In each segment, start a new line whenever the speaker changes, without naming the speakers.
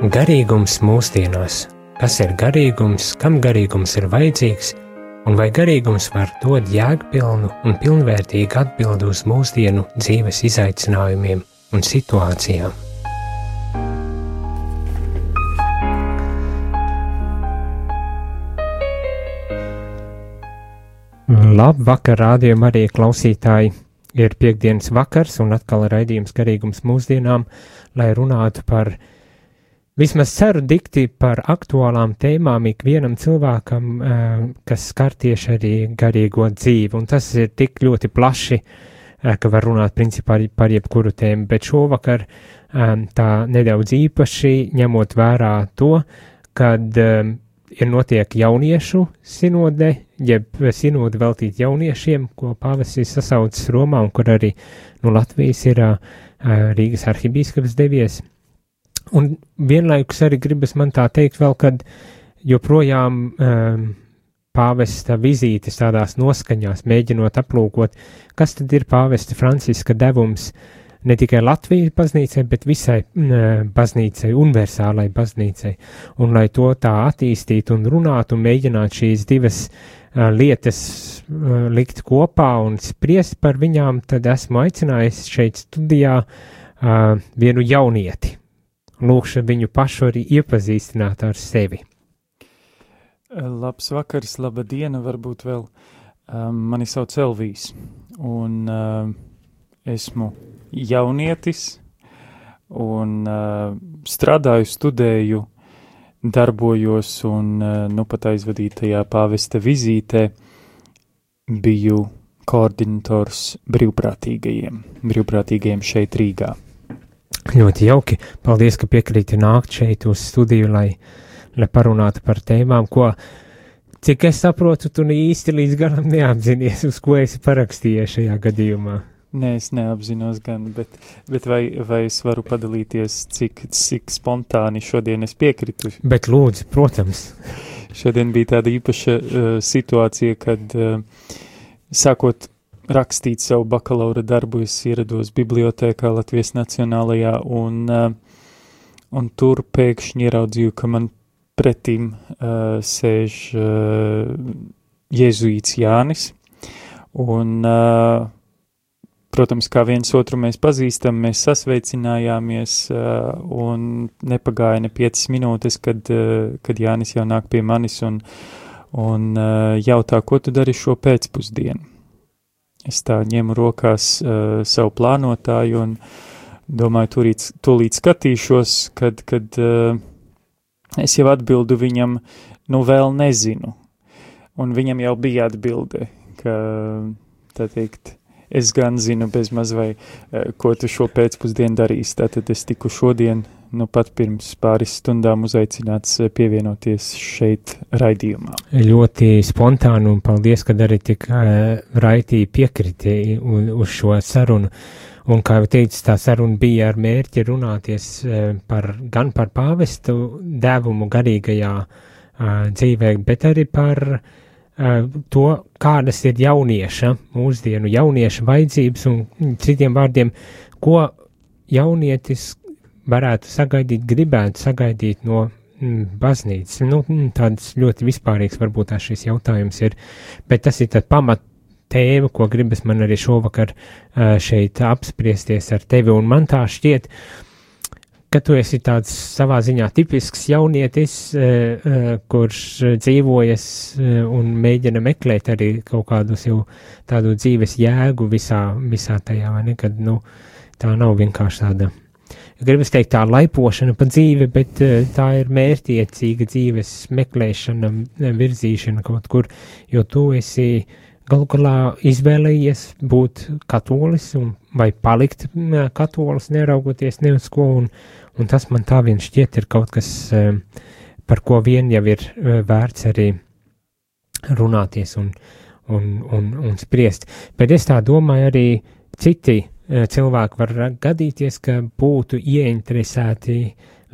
Garīgums mūsdienās. Kas ir garīgums, kam garīgums ir vajadzīgs, un vai garīgums var dot jēgpilnu un pilnvērtīgu atbildi uz mūsdienu dzīves izaicinājumiem un situācijām? Labvakar, rādījumā arī klausītāji! Ir piekdienas vakars un atkal raidījums garīgums mūsdienām, lai runātu par vismaz ceru dikti par aktuālām tēmām ikvienam cilvēkam, eh, kas skar tieši arī garīgo dzīvi, un tas ir tik ļoti plaši, eh, ka var runāt principā par jebkuru tēmu, bet šovakar eh, tā nedaudz īpaši ņemot vērā to, kad ir notiek jauniešu sinode, jeb sinode veltīt jauniešiem, ko pavasis sasaucis Romā, un kur arī no nu, Latvijas ir Rīgas arhibīskaps devies. Un vienlaikus arī gribas man tā teikt vēl, kad joprojām um, pāvesta vizītes tādās noskaņās, mēģinot aplūkot, kas tad ir pāvesta Franciska devums ne tikai Latvijas baznīcai, bet visai mm, baznīcai, universālai baznīcai. Un lai to tā attīstītu un runātu un mēģinātu šīs divas uh, lietas uh, likt kopā un spriest par viņām, tad esmu aicinājis šeit studijā uh, vienu jaunieti lūkšu viņu pašu arī iepazīstināt ar sevi.
Labs vakars, laba diena, varbūt vēl. Um, mani sauc Elvijas, un uh, esmu jaunietis, un uh, strādāju, studēju, darbojos, un uh, nu pat aizvadītajā pāvesta vizītē biju koordinators brīvprātīgajiem, brīvprātīgajiem šeit Rīgā.
Ļoti jauki. Paldies, ka piekrīti nākt šeit uz studiju, lai, lai parunātu par tēmām, ko, cik es saprotu, tu īsti līdz galam neapzinies, uz ko esi parakstījies šajā gadījumā.
Nē, es neapzinos gan, bet, bet vai, vai es varu padalīties, cik, cik spontāni šodien es piekritu?
Bet lūdzu, protams.
šodien bija tāda īpaša uh, situācija, kad uh, sākot rakstīt savu bakalaura darbu, es ierados bibliotēkā Latvijas Nacionālajā, un, uh, un tur pēkšņi ieraudzīju, ka man pretim uh, sēž uh, Jēzuīts Jānis, un, uh, protams, kā viens otru mēs pazīstam, mēs sasveicinājāmies, uh, un nepagāja ne piecas minūtes, kad, uh, kad Jānis jau nāk pie manis un, un uh, jautā, ko tu dari šo pēcpusdienu es tā ņemu rokās uh, savu plānotāju un domāju, turīt, tūlīt skatīšos, kad, kad uh, es jau atbildu viņam, nu vēl nezinu. Un viņam jau bija atbilde, ka, tā teikt, es gan zinu bez maz vai, uh, ko tu šo pēcpusdienu darīsi. Tātad es tiku šodien nu pat pirms pāris stundām uzaicināts eh, pievienoties šeit raidījumā.
Ļoti spontāni un paldies, ka arī tik uh, raitī piekriti uz šo sarunu. Un, kā jau teicu, tā saruna bija ar mērķi runāties uh, par, gan par pāvestu devumu garīgajā dzīvē, bet arī par to, kādas ir jaunieša, mūsdienu jaunieša vajadzības un citiem vārdiem, ko jaunietis varētu sagaidīt, gribētu sagaidīt no mm, baznīcas. Nu, mm, tāds ļoti vispārīgs varbūt tās šis jautājums ir, bet tas ir tad pamat tēma, ko gribas man arī šovakar šeit apspriesties ar tevi, un man tā šķiet, ka tu esi tāds savā ziņā tipisks jaunietis, kurš dzīvojas un mēģina meklēt arī kaut kādus jau tādu dzīves jēgu visā, visā tajā, vai ne, kad, nu, tā nav vienkārši tāda gribas teikt, tā laipošana pa dzīvi, bet eh, tā ir mērķiecīga dzīves meklēšana, eh, virzīšana kaut kur, jo tu esi galu galā izvēlējies būt katolis un vai palikt katolis, neraugoties ne uz ko, un, un tas man tā vien šķiet ir kaut kas, eh, par ko vien jau ir vērts arī runāties un, un, un, un spriest. Bet es tā domāju arī citi Eh, cilvēki var gadīties, ka būtu ieinteresēti,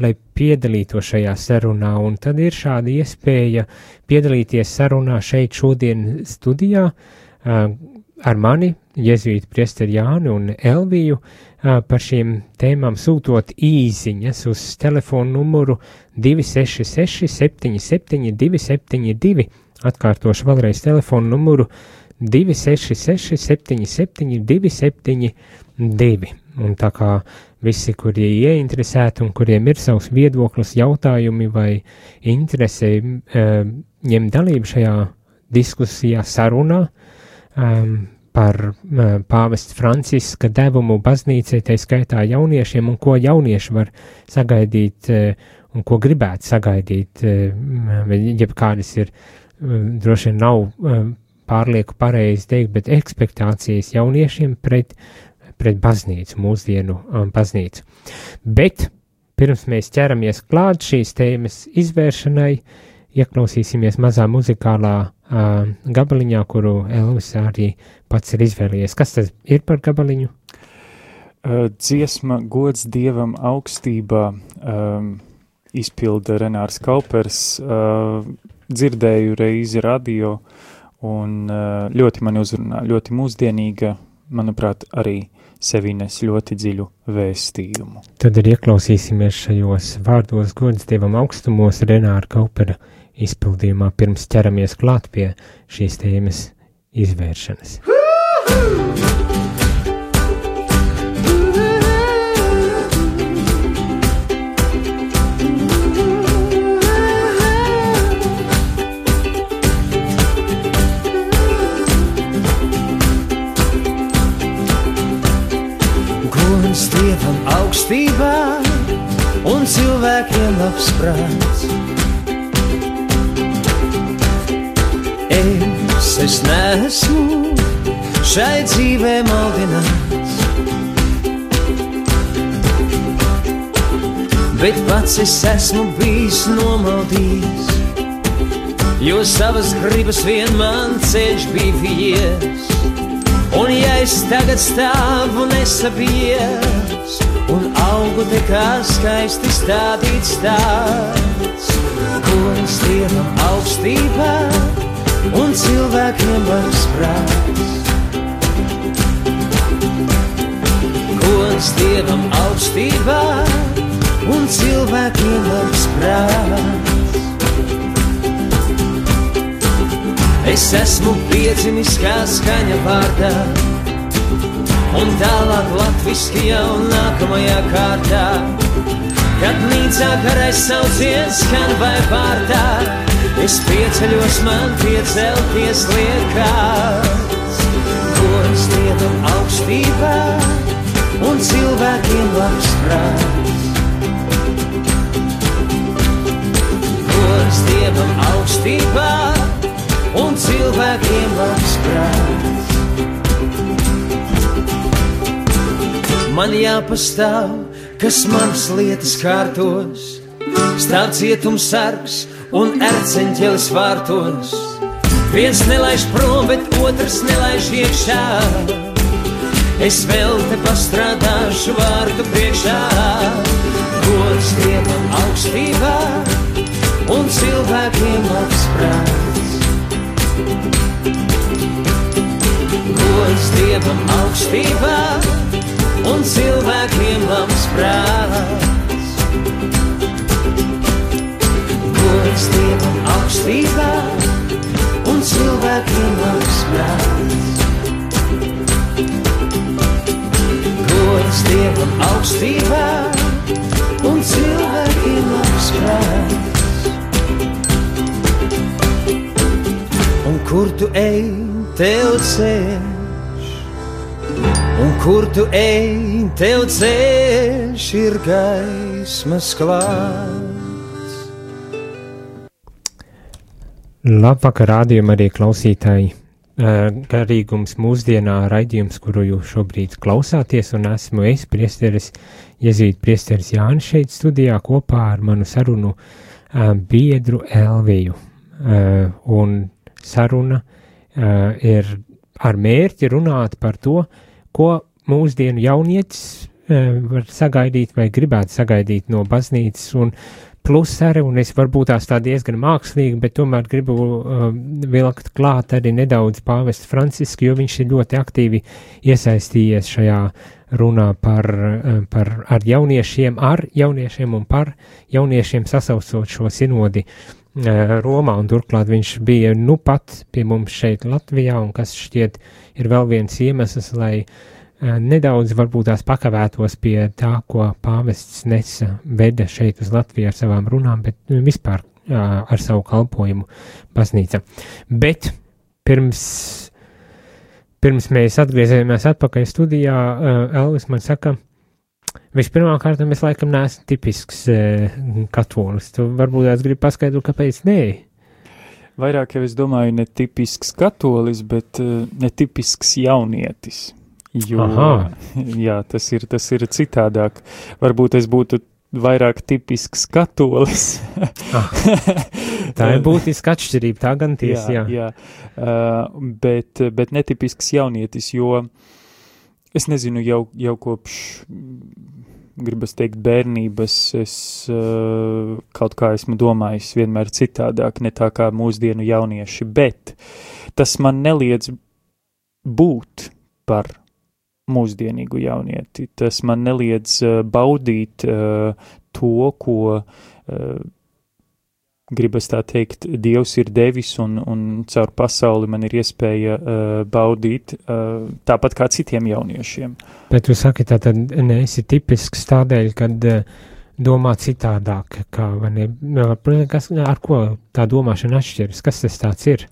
lai piedalītos šajā sarunā, un tad ir šāda iespēja piedalīties sarunā šeit šodien studijā eh, ar mani, Jēzvītu priesteri Jānu un Elviju, par šīm tēmām sūtot īsiņas uz telefonu numuru 266 77 272. Atkārtošu vēlreiz telefonu numuru 266 77 272. Un tā kā visi, kuri ieinteresēti un kuriem ir savs viedoklis, jautājumi vai interese, ņem dalību šajā diskusijā, sarunā um, par uh, pāvesta Franciska devumu baznīcai, tā skaitā jauniešiem, un ko jaunieši var sagaidīt un ko gribētu sagaidīt, uh, jebkādas ir, droši vien nav pārlieku pareizi teikt, bet ekspektācijas jauniešiem pret, pret baznīcu, mūsdienu um, baznīcu. Bet pirms mēs ķeramies klāt šīs tēmas izvēršanai, ieklausīsimies mazā muzikālā uh, gabaliņā, kuru Elvis arī pats ir izvēlējies. Kas tas ir par gabaliņu?
Uh, dziesma gods dievam augstībā um, izpilda Renārs Kaupers. Uh, dzirdēju reizi radio un uh, ļoti mani uzrunā, ļoti mūsdienīga, manuprāt, arī sevi nes ļoti dziļu vēstījumu.
Tad arī ieklausīsimies šajos vārdos gods dievam augstumos Renāra Kaupera izpildījumā, pirms ķeramies klāt pie šīs tēmas izvēršanas.
Gods augstībā un cilvēkiem labs prāts. Es, es neesmu šai dzīvē maldināts, bet pats es esmu bijis nomaldījis, jo savas gribas vien man ceļš bija vies. Un ja es tagad stāvu nesabies, un augu te kā skaisti stādīts tāds, es dievam augstībā un cilvēkiem labs prāts. Gods dievam augstībā un cilvēkiem labs prāts. Es esmu piedzimis kā skaņa vārdā, un tālāk latviski jau nākamajā kārtā. Kad nīcā karais sauciens skan vai pārtā, es pieceļos man piecelties liekās. Gods dievam augstībā un cilvēkiem labs prāts. Gods dievam augstībā un cilvēkiem labs prāts. Man jāpastāv, kas manas lietas kārtos, stāv cietums sargs un erceņķelis vārtos. Viens nelaiž prom, bet otrs nelaiž iekšā. Es vēl te pastrādāšu vārdu priekšā, gods dievam augstībā un cilvēkiem labs prāts. Gods dievam augstībā un cilvēkiem labs prāts. Gods dievam augstībā un cilvēkiem labs prāts. Gods dievam augstībā un cilvēkiem labs prāts. Un kur tu ej, tev ceļš, un kur tu ej, tev ceļš ir gaismas klāts.
Labvakar, rādījumi arī klausītāji. Garīgums mūsdienā raidījums, kuru jūs šobrīd klausāties, un esmu es, priesteris, Jezīt priesteris Jānis šeit studijā kopā ar manu sarunu biedru Elviju. Un saruna ir ar mērķi runāt par to, ko mūsdienu jaunietis var sagaidīt vai gribētu sagaidīt no baznīcas, un plus arī, un es varbūt tās tā diezgan mākslīgi, bet tomēr gribu uh, vilkt klāt arī nedaudz pāvestu Francisku, jo viņš ir ļoti aktīvi iesaistījies šajā runā par, uh, par ar jauniešiem, ar jauniešiem un par jauniešiem sasaucot šo sinodi uh, Romā, un turklāt viņš bija nu pat pie mums šeit Latvijā, un kas šķiet ir vēl viens iemesls, lai Eh, nedaudz varbūt tās pakavētos pie tā, ko pāvests nesa veda šeit uz Latviju ar savām runām, bet nu, vispār ar savu kalpojumu baznīca. Bet pirms, pirms mēs atgriezāmies atpakaļ studijā, Elvis man saka, Vispirmām kārtām es laikam neesmu tipisks uh, katolis. Tu varbūt tās gribi paskaidrot, kāpēc nē.
Vairāk jau es domāju, ne tipisks katolis, bet uh, netipisks jaunietis. Jo, Aha. jā, tas ir, tas ir citādāk. Varbūt es būtu vairāk tipisks katolis.
ah, tā ir būtiska atšķirība, tā gan tiesa, jā.
jā. jā. Uh, bet, bet netipisks jaunietis, jo es nezinu, jau, jau kopš, gribas teikt, bērnības es uh, kaut kā esmu domājis vienmēr citādāk, ne tā kā mūsdienu jaunieši, bet tas man neliedz būt par mūsdienīgu jaunieti. Tas man neliedz uh, baudīt uh, to, ko uh, gribas tā teikt, Dievs ir devis un, un caur pasauli man ir iespēja uh, baudīt uh, tāpat kā citiem jauniešiem.
Bet tu saki, tā tad neesi tipisks tādēļ, kad uh, domā citādāk, kā, vai ne, kas, ar ko tā domāšana atšķiras, kas tas tāds ir?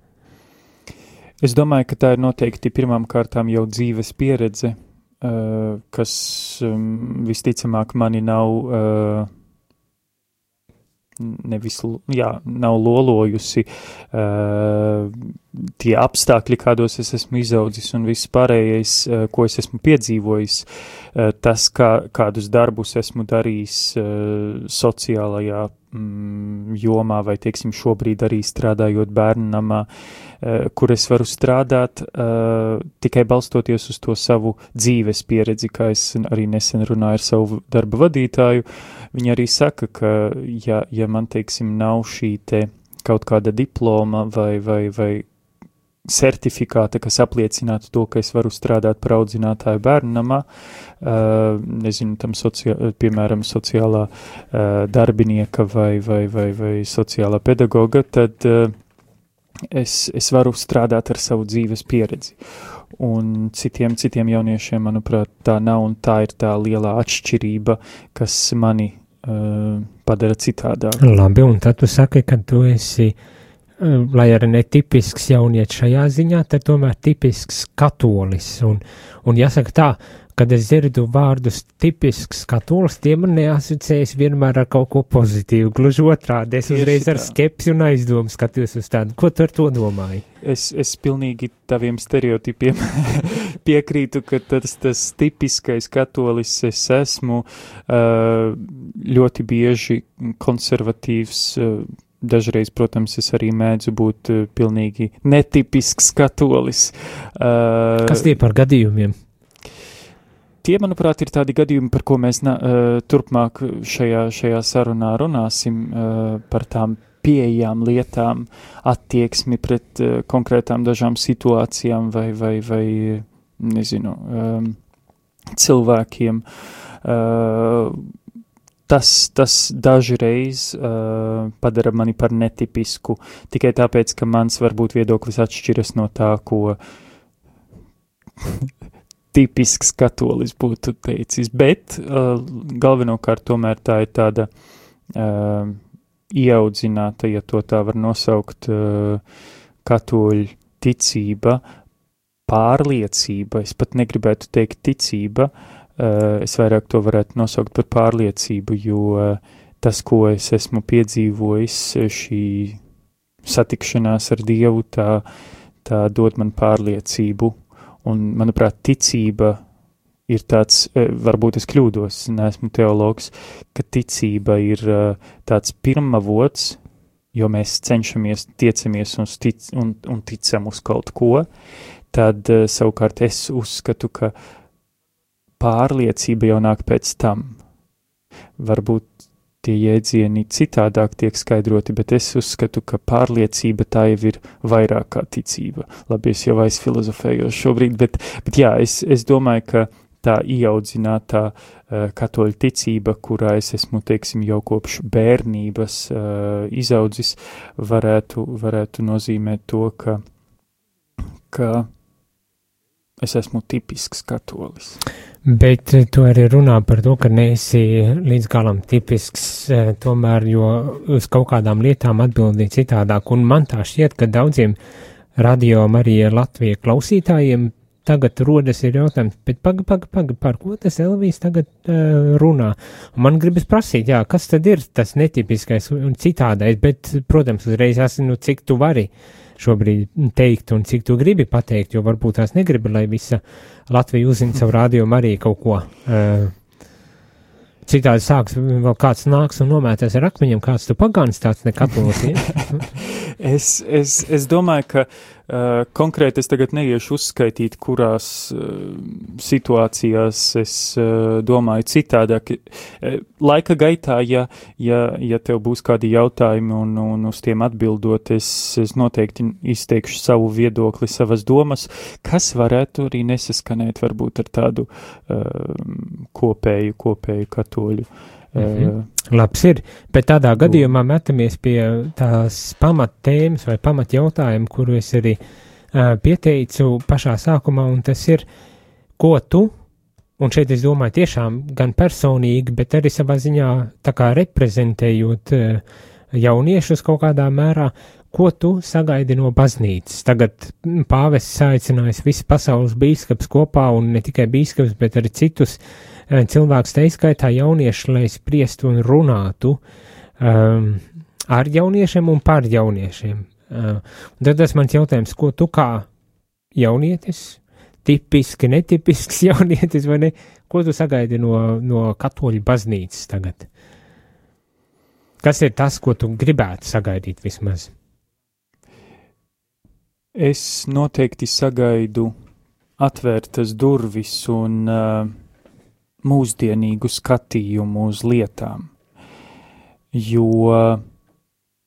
Es domāju, ka tā ir noteikti pirmām kārtām jau dzīves pieredze, uh, kas um, visticamāk mani nav uh, nevis, jā, nav lolojusi uh, tie apstākļi, kādos es esmu izaudzis un viss pārējais, uh, ko es esmu piedzīvojis, uh, tas, kā, kādus darbus esmu darījis uh, sociālajā mm, jomā vai, teiksim, šobrīd arī strādājot bērnamā, uh, kur es varu strādāt uh, tikai balstoties uz to savu dzīves pieredzi, kā es arī nesen runāju ar savu darba vadītāju. Viņa arī saka, ka, ja, ja man, teiksim, nav šī te kaut kāda diploma vai, vai, vai certifikāta, kas apliecinātu to, ka es varu strādāt par audzinātāju bērnamā, uh, nezinu, tam sociā, piemēram, sociālā uh, darbinieka vai, vai, vai, vai sociālā pedagoga, tad uh, es, es varu strādāt ar savu dzīves pieredzi. Un citiem, citiem jauniešiem, manuprāt, tā nav, un tā ir tā lielā atšķirība, kas mani uh, padara citādāk.
Labi, un tad tu saki, ka tu esi uh, lai arī netipisks jaunietis šajā ziņā, tad tomēr tipisks katolis. Un, un jāsaka tā, kad es dzirdu vārdus tipisks katolis, tie man neasociējas vienmēr ar kaut ko pozitīvu. Gluži otrādi, es uzreiz ar skepsi un aizdomu skatos uz tādu. Ko tu ar to domāji?
Es, es pilnīgi taviem stereotipiem piekrītu, ka tas, tas tipiskais katolis es esmu ļoti bieži konservatīvs Dažreiz, protams, es arī mēdzu būt uh, pilnīgi netipisks katolis.
Kas tie par gadījumiem?
Tie, manuprāt, ir tādi gadījumi, par ko mēs na, uh, turpmāk šajā, šajā sarunā runāsim, uh, par tām pieejām lietām, attieksmi pret uh, konkrētām dažām situācijām vai, vai, vai nezinu, um, cilvēkiem. Tas, tas dažreiz uh, padara mani par netipisku, tikai tāpēc, ka mans varbūt viedoklis atšķiras no tā, ko tipisks katolis būtu teicis, bet uh, galvenokārt tomēr tā ir tāda uh, ieaudzināta, ja to tā var nosaukt, uh, katoļu ticība, pārliecība, es pat negribētu teikt ticība, uh, es vairāk to varētu nosaukt par pārliecību, jo eh, tas, ko es esmu piedzīvojis, eh, šī satikšanās ar Dievu, tā, tā dod man pārliecību, un, manuprāt, ticība ir tāds, varbūt es kļūdos, neesmu teologs, ka ticība ir tāds pirmavots, jo mēs cenšamies, tiecamies un, tic, un, un ticam uz kaut ko, tad savukārt es uzskatu, ka pārliecība jau nāk pēc tam. Varbūt tie jēdzieni citādāk tiek skaidroti, bet es uzskatu, ka pārliecība tā jau ir vairāk kā ticība. Labi, es jau aizfilozofēju šobrīd, bet, bet jā, es, es domāju, ka tā ieaudzinātā uh, katoļu ticība, kurā es esmu, teiksim, jau kopš bērnības uh, izaudzis, varētu, varētu nozīmēt to, ka, ka es esmu tipisks katolis.
Bet eh, tu arī runā par to, ka neesi līdz galam tipisks, tomēr, jo uz kaut kādām lietām atbildīji citādāk, un man tā šķiet, ka daudziem radio Marija Latvija klausītājiem tagad rodas ir jautājums, bet paga, paga, paga, par ko tas Elvijas tagad uh, runā? Un man gribas prasīt, jā, kas tad ir tas netipiskais un citādais, bet, protams, uzreiz esmu, nu, cik tu vari šobrīd teikt un cik tu gribi pateikt, jo varbūt tās negribi, lai visa Latvija uzzina savu rādījumu arī kaut ko. Uh, Citādi sāks, vēl kāds nāks un nomētās ar akmeņiem, kāds tu pagāns tāds nekatolis. Ja?
es, es, es domāju, ka konkrēti es tagad neiešu uzskaitīt, kurās uh, situācijās es uh, domāju citādāk. Uh, laika gaitā, ja, ja, ja tev būs kādi jautājumi un, un uz tiem atbildot, es, es noteikti izteikšu savu viedokli, savas domas, kas varētu arī nesaskanēt varbūt ar tādu uh, kopēju, kopēju katoļu katoļu.
Mm -hmm. Labs ir, bet tādā gadījumā metamies pie tās pamattēmas vai pamatjautājuma, kuru es arī uh, pieteicu pašā sākumā, un tas ir, ko tu, un šeit es domāju tiešām gan personīgi, bet arī savā ziņā tā kā reprezentējot uh, jauniešus kaut kādā mērā, ko tu sagaidi no baznīcas? Tagad pāvests aicinājis visu pasaules bīskaps kopā, un ne tikai bīskaps, bet arī citus uh, cilvēks te izskaitā jaunieši, lai spriestu un runātu um, ar jauniešiem un par jauniešiem. Uh, un tad tas mans jautājums, ko tu kā jaunietis, tipiski, netipisks jaunietis, vai ne, ko tu sagaidi no, no katoļu baznīcas tagad? Kas ir tas, ko tu gribētu sagaidīt vismaz?
Es noteikti sagaidu atvērtas durvis un uh, mūsdienīgu skatījumu uz lietām, jo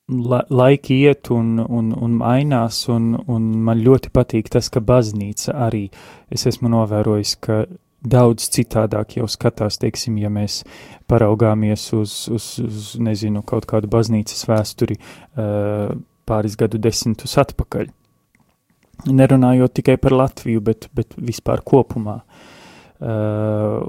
la, laiki iet un, un, un mainās, un, un man ļoti patīk tas, ka baznīca arī, es esmu novērojis, ka daudz citādāk jau skatās, teiksim, ja mēs paraugāmies uz, uz, uz nezinu, kaut kādu baznīcas vēsturi uh, pāris gadu desmitus atpakaļ. Nerunājot tikai par Latviju, bet, bet vispār kopumā. Uh,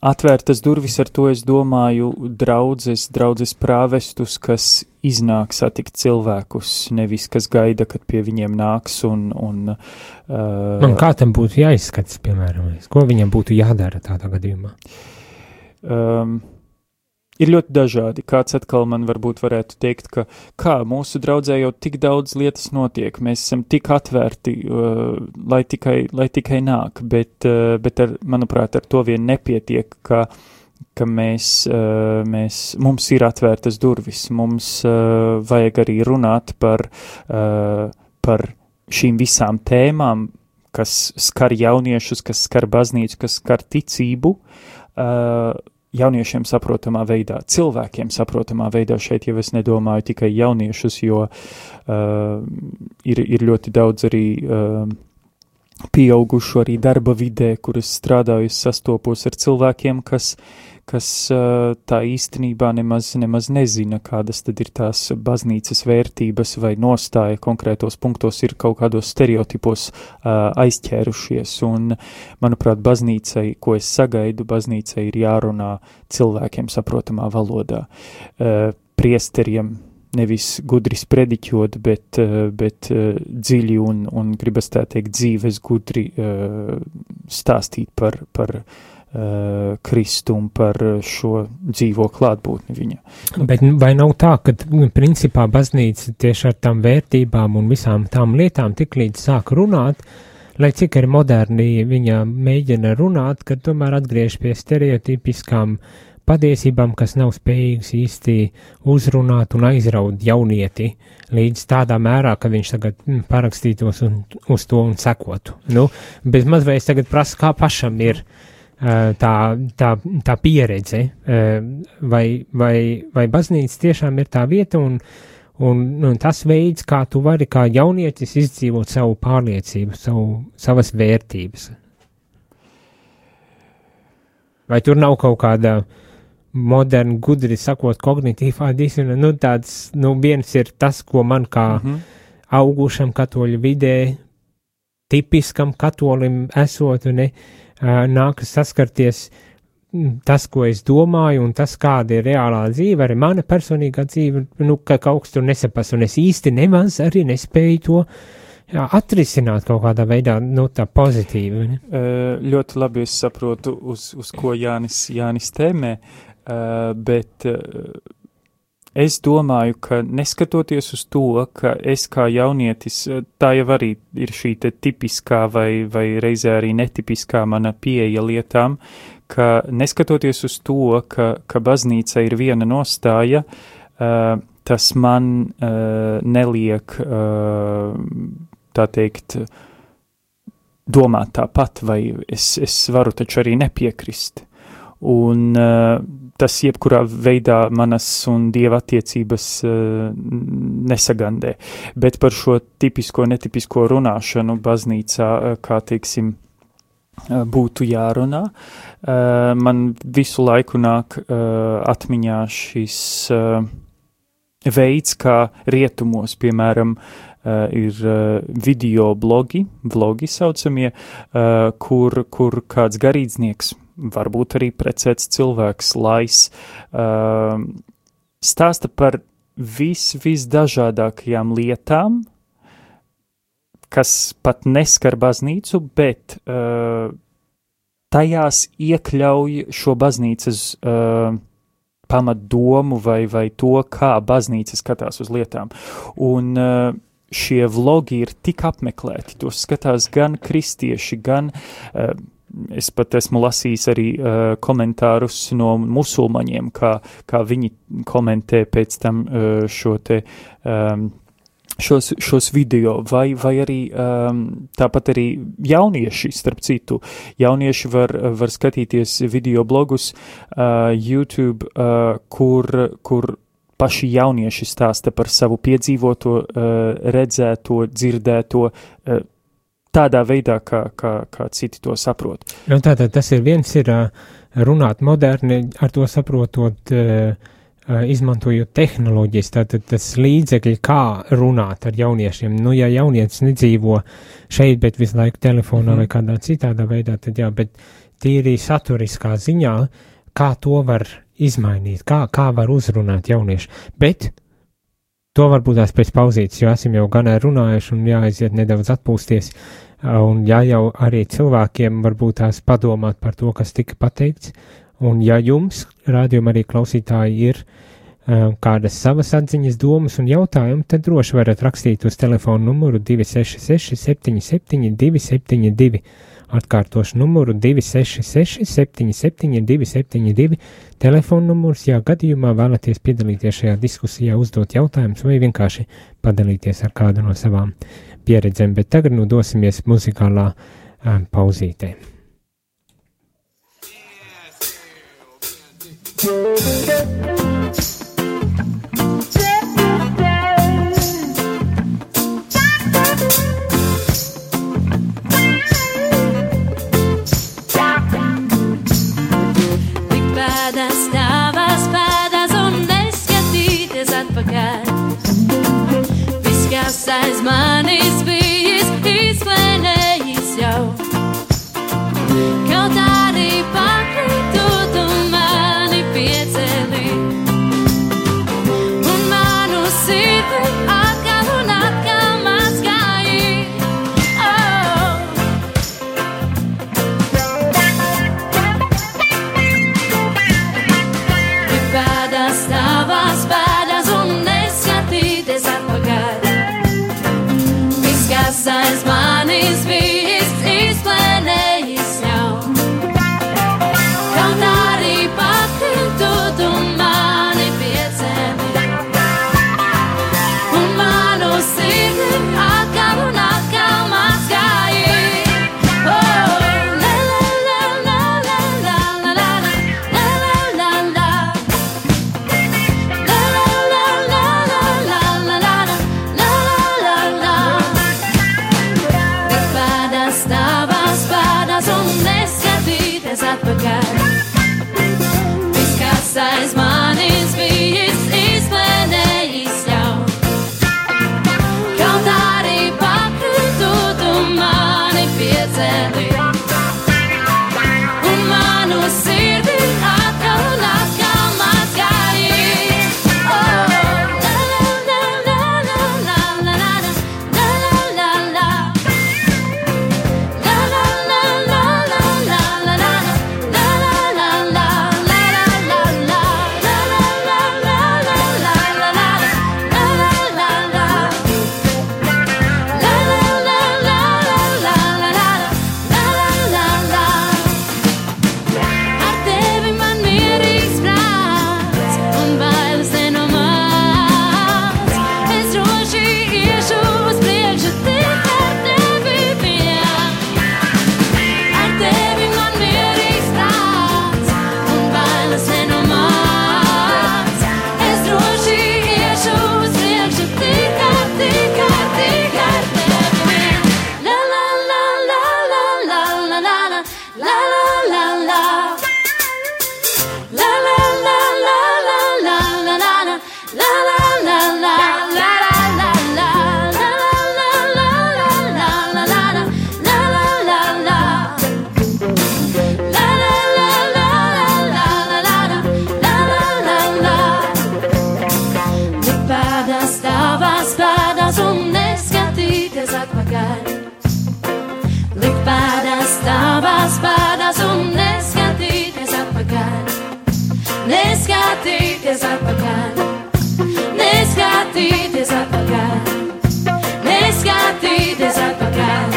atvērtas durvis, ar to es domāju draudzes, draudzes prāvestus, kas iznāk satikt cilvēkus, nevis kas gaida, kad pie viņiem nāks un. un uh,
un kā tam būtu jāizskatās, piemēram, ko viņam būtu jādara tādā gadījumā?
Um, ir ļoti dažādi. Kāds atkal man varbūt varētu teikt, ka kā mūsu draudzē jau tik daudz lietas notiek, mēs esam tik atvērti, uh, lai, tikai, lai tikai nāk, bet, uh, bet ar, manuprāt, ar to vien nepietiek, ka, ka mēs, uh, mēs, mums ir atvērtas durvis, mums uh, vajag arī runāt par, uh, par šīm visām tēmām, kas skar jauniešus, kas skar baznīcu, kas skar ticību. Uh, jauniešiem saprotamā veidā, cilvēkiem saprotamā veidā. Šeit jau es nedomāju tikai jauniešus, jo uh, ir, ir ļoti daudz arī uh, pieaugušu arī darba vidē, kuras strādāju, sastopos ar cilvēkiem, kas kas tā īstenībā nemaz, nemaz nezina, kādas tad ir tās baznīcas vērtības vai nostāja konkrētos punktos, ir kaut kādos stereotipos aizķērušies. Un, manuprāt, baznīcai, ko es sagaidu, baznīcai ir jārunā cilvēkiem saprotamā valodā. Priesteriem nevis gudri sprediķot, bet, bet dziļi un, un gribas tā teikt dzīves gudri stāstīt par, par Kristumu par šo dzīvo klātbūtni viņa.
Bet vai nav tā, ka principā baznīca tieši ar tām vērtībām un visām tām lietām tik līdz sāk runāt, lai cik arī moderni viņa mēģina runāt, kad tomēr atgriež pie stereotipiskām patiesībām, kas nav spējīgas īsti uzrunāt un aizraut jaunieti līdz tādā mērā, ka viņš tagad mm, parakstītos un, uz to un sekotu. Nu, bez mazliet tagad prasa, kā pašam ir uh, tā, tā, tā pieredze, vai, vai, vai baznīca tiešām ir tā vieta un, un, un tas veids, kā tu vari kā jaunietis izdzīvot savu pārliecību, savu, savas vērtības. Vai tur nav kaut kāda moderna, gudri sakot, kognitīvā disona, nu tāds, nu viens ir tas, ko man kā mm -hmm. augušam katoļu vidē, tipiskam katolim esot, ne, uh, nākas saskarties tas, ko es domāju, un tas, kāda ir reālā dzīve, arī mana personīgā dzīve, nu, ka kaut kas tur nesapas, un es īsti nemaz arī nespēju to atrisināt kaut kādā veidā, nu, tā pozitīvi. Ne?
Ļoti labi es saprotu, uz, uz ko Jānis, Jānis tēmē, bet Es domāju, ka neskatoties uz to, ka es kā jaunietis, tā jau arī ir šī tipiskā vai, vai reizē arī netipiskā mana pieeja lietām, ka neskatoties uz to, ka, ka baznīca ir viena nostāja, uh, tas man uh, neliek, uh, tā teikt, domāt tāpat, vai es, es varu taču arī nepiekrist. Un uh, tas jebkurā veidā manas un dieva attiecības uh, nesagandē. Bet par šo tipisko, netipisko runāšanu baznīcā, uh, kā teiksim, uh, būtu jārunā. Man visu laiku nāk atmiņā šis veids, kā rietumos, piemēram, ir video blogi, vlogi saucamie, kur, kur kāds garīdznieks varbūt arī precēts cilvēks, lais, uh, stāsta par vis, visdažādākajām lietām, kas pat neskar baznīcu, bet uh, tajās iekļauj šo baznīcas uh, pamatdomu vai, vai to, kā baznīca skatās uz lietām. Un uh, šie vlogi ir tik apmeklēti, tos skatās gan kristieši, gan uh, Es pat esmu lasījis arī uh, komentārus no musulmaņiem, kā, kā viņi komentē pēc tam uh, šo te. Um, šos, šos video, vai, vai arī um, tāpat arī jaunieši, starp citu, jaunieši var, var skatīties video blogus uh, YouTube, uh, kur, kur paši jaunieši stāsta par savu piedzīvoto, uh, redzēto, dzirdēto, uh, tādā veidā, kā, kā, kā citi to saprot.
Nu, tātad tas ir viens ir runāt moderni, ar to saprotot, izmantojot tehnoloģijas, tātad tas līdzekļi, kā runāt ar jauniešiem. Nu, ja jaunietis nedzīvo šeit, bet visu laiku telefonā mm. vai kādā citādā veidā, tad jā, bet tīri saturiskā ziņā, kā to var izmainīt, kā, kā var uzrunāt jaunieši. Bet to varbūt tās pēc pauzītes, jo esam jau gan runājuši un jāaiziet nedaudz atpūsties. Uh, Un ja jau arī cilvēkiem varbūt tās padomāt par to, kas tika pateikts, un ja jums, rādījumā arī klausītāji, ir uh, kādas savas atziņas, domas un jautājumi, tad droši varat rakstīt uz telefonu numuru 266 77 272. Atkārtošu numuru 266 77 272. Telefona numurs, ja gadījumā vēlaties piedalīties šajā diskusijā, uzdot jautājumus vai vienkārši padalīties ar kādu no savām pieredzēm, bet tagad nu dosimies muzikālā um, pauzītē.
Tik savas pēdās un neskatīties atpakaļ. Likt pēdās tavās pēdās un neskatīties atpakaļ. Neskatīties atpakaļ. Neskatīties atpakaļ. Neskatīties atpakaļ.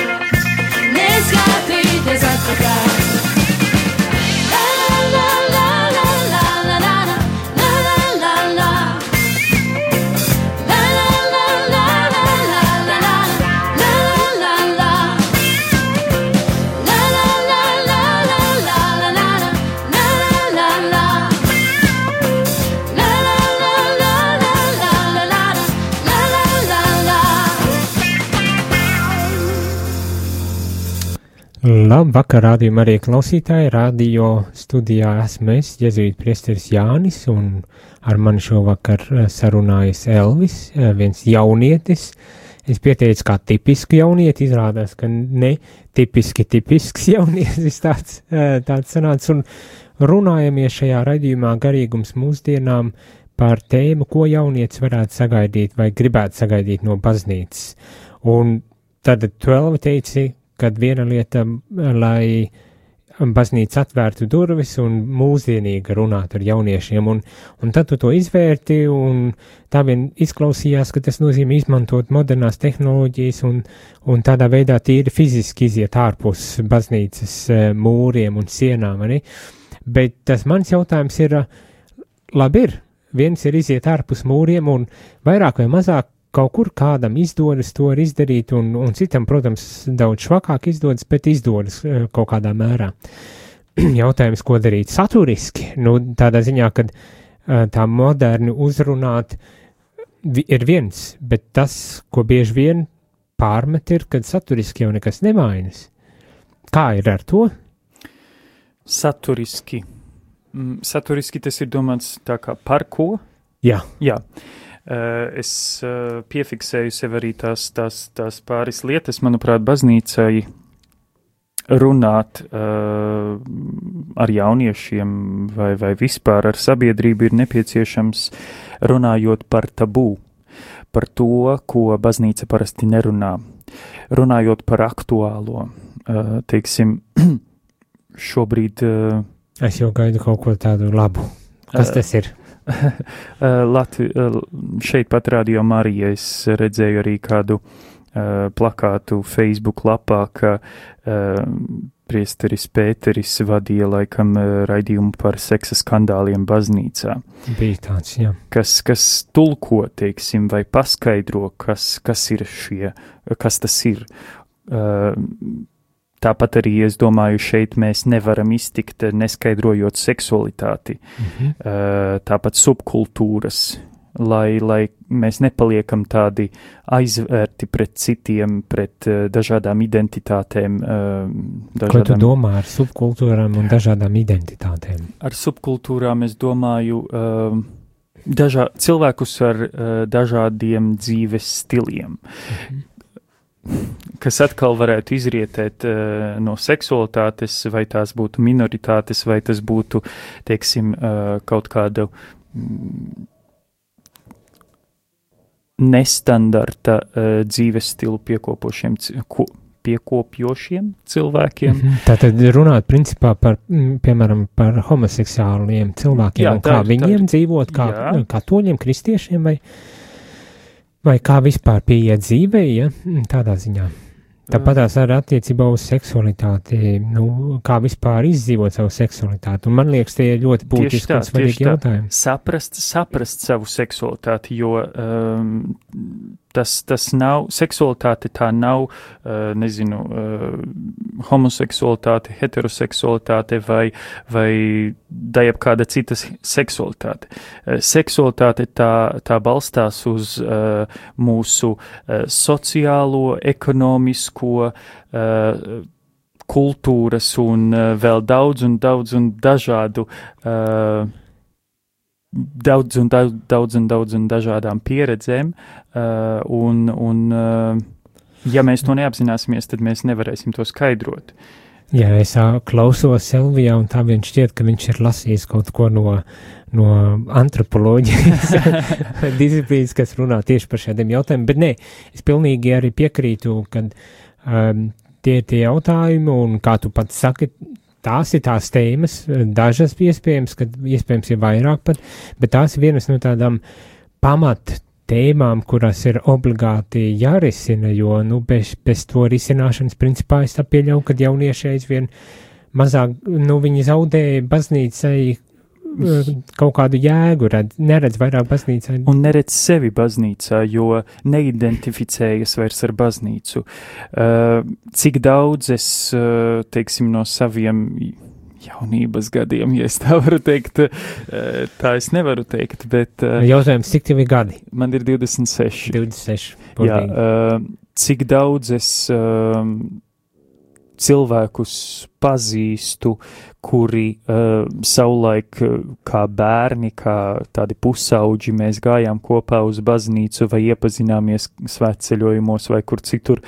Neskatīties atpakaļ.
Labvakar, rādījumā arī klausītāji. Radio studijā esmu es, Jēzus Priesteris Jānis, un ar mani šovakar eh, sarunājas Elvis, eh, viens jaunietis. Es pieteicu kā tipisku jaunieti, izrādās, ka ne tipiski tipisks jaunietis tāds, eh, tāds sanāca, un runājamies šajā raidījumā garīgums mūsdienām par tēmu, ko jaunietis varētu sagaidīt vai gribētu sagaidīt no baznīcas. Un tad tu vēl teici, kad viena lieta, lai baznīca atvērtu durvis un mūsdienīgi runātu ar jauniešiem, un, un tad tu to izvērti, un tā vien izklausījās, ka tas nozīmē izmantot modernās tehnoloģijas un, un tādā veidā tīri fiziski iziet ārpus baznīcas eh, mūriem un sienām, arī. Bet tas mans jautājums ir, eh, labi ir, viens ir iziet ārpus mūriem un vairāk vai mazāk kaut kur kādam izdodas to arī izdarīt, un, un citam, protams, daudz švakāk izdodas, bet izdodas eh, kaut kādā mērā. Jautājums, ko darīt saturiski? Nu, tādā ziņā, ka tā moderni uzrunāt ir viens, bet tas, ko bieži vien pārmet, ir, kad saturiski jau nekas nemainas. Kā ir ar to?
Saturiski. Mm, Saturiski tas ir domāts tā kā par ko?
Jā,
Jā. Uh, es uh, piefiksēju sev arī tās, tās, tās pāris lietas, manuprāt, baznīcai runāt uh, ar jauniešiem vai, vai vispār ar sabiedrību ir nepieciešams runājot par tabū, par to, ko baznīca parasti nerunā, runājot par aktuālo, uh, teiksim, šobrīd uh,
es jau gaidu kaut ko tādu labu. Kas
Eh,
tas ir?
Latvi, šeit pat radio Marija es redzēju arī kādu uh, plakātu Facebook lapā, ka priesteris Pēteris vadīja laikam raidījumu par seksa skandāliem baznīcā,
Bija tāds, jā.
kas, kas tulko, teiksim, vai paskaidro, kas, kas ir šie, kas tas ir. Uh, Tāpat arī es domāju, šeit mēs nevaram iztikt, eh, neskaidrojot seksualitāti
Mhm.
uh, tāpat subkultūras, lai, lai mēs nepaliekam tādi aizvērti pret citiem, pret uh, dažādām identitātēm. Uh,
Ko tu
dažādām,
domā ar subkultūrām un dažādām identitātēm?
ar subkultūrām es domāju uh, dažā, cilvēkus ar uh, dažādiem dzīves stiliem. Kas atkal varētu izrietēt uh, no seksualitātes, vai tās būtu minoritātes, vai tas būtu, teiksim, uh, kaut kāda mm, nestandarta uh, dzīves stilu piekopošiem, ko, piekopjošiem cilvēkiem.
Mhm. Tātad runāt principā par, mm, piemēram, par homoseksuāliem cilvēkiem
Jā, tā
kā
ir- tā
viņiem
ir-
dzīvot, kā
Jā.
katoļiem, kristiešiem vai, vai kā vispār pieiet dzīvē, ja? Mm, tādā ziņā. Tāpat tās arī attiecībā uz seksualitāti, nu, kā vispār izdzīvot savu seksualitāti. Un man liekas, tie ir ļoti būtiski un svarīgi jautājumi.
saprast, saprast savu seksualitāti, jo um, tas, tas nav, seksualitāte tā nav, uh, nezinu, uh, homoseksualitāte, heteroseksualitāte vai, vai dajab kāda cita seksualitāte. Uh, seksualitāte tā, tā balstās uz mūsu sociālo, ekonomisko, kultūras un vēl daudz un daudz un dažādu uh, daudz un daudz, daudz un daudz un dažādām pieredzēm, uh, un, un uh, ja mēs to neapzināsimies, tad mēs nevarēsim to skaidrot.
Jā, es klausos Selvijā, un tā viņš šķiet, ka viņš ir lasījis kaut ko no, no antropoloģijas disciplīnas, kas runā tieši par šādiem jautājumiem. Bet nē, es pilnīgi arī piekrītu, ka um, tie ir tie jautājumi, un kā tu pats saki, tās ir tās tēmas, dažas iespējams, kad iespējams ir vairāk pat, bet tās ir vienas no tādām pamat tēmām, kuras ir obligāti jārisina, jo, nu, bez, bez to risināšanas, principā, es tā pieļauju, ka jaunieši aizvien mazāk, nu, viņi zaudē baznīcai eh, kaut kādu jēgu, redz, neredz vairāk baznīcai.
Un neredz sevi baznīcā, jo neidentificējas vairs ar baznīcu. Uh, cik daudz es, uh, teiksim, no saviem jaunības gadiem, ja tā varu teikt, uh, tā es nevaru teikt, bet
Jautājums, cik tev ir gadi?
man ir 26.
26.
Jā,
burvīgi.
uh, cik daudz es cilvēkus pazīstu, kuri uh, savulaik uh, kā bērni, kā tādi pusauģi, mēs gājām kopā uz baznīcu vai iepazināmies svētceļojumos vai kur citur,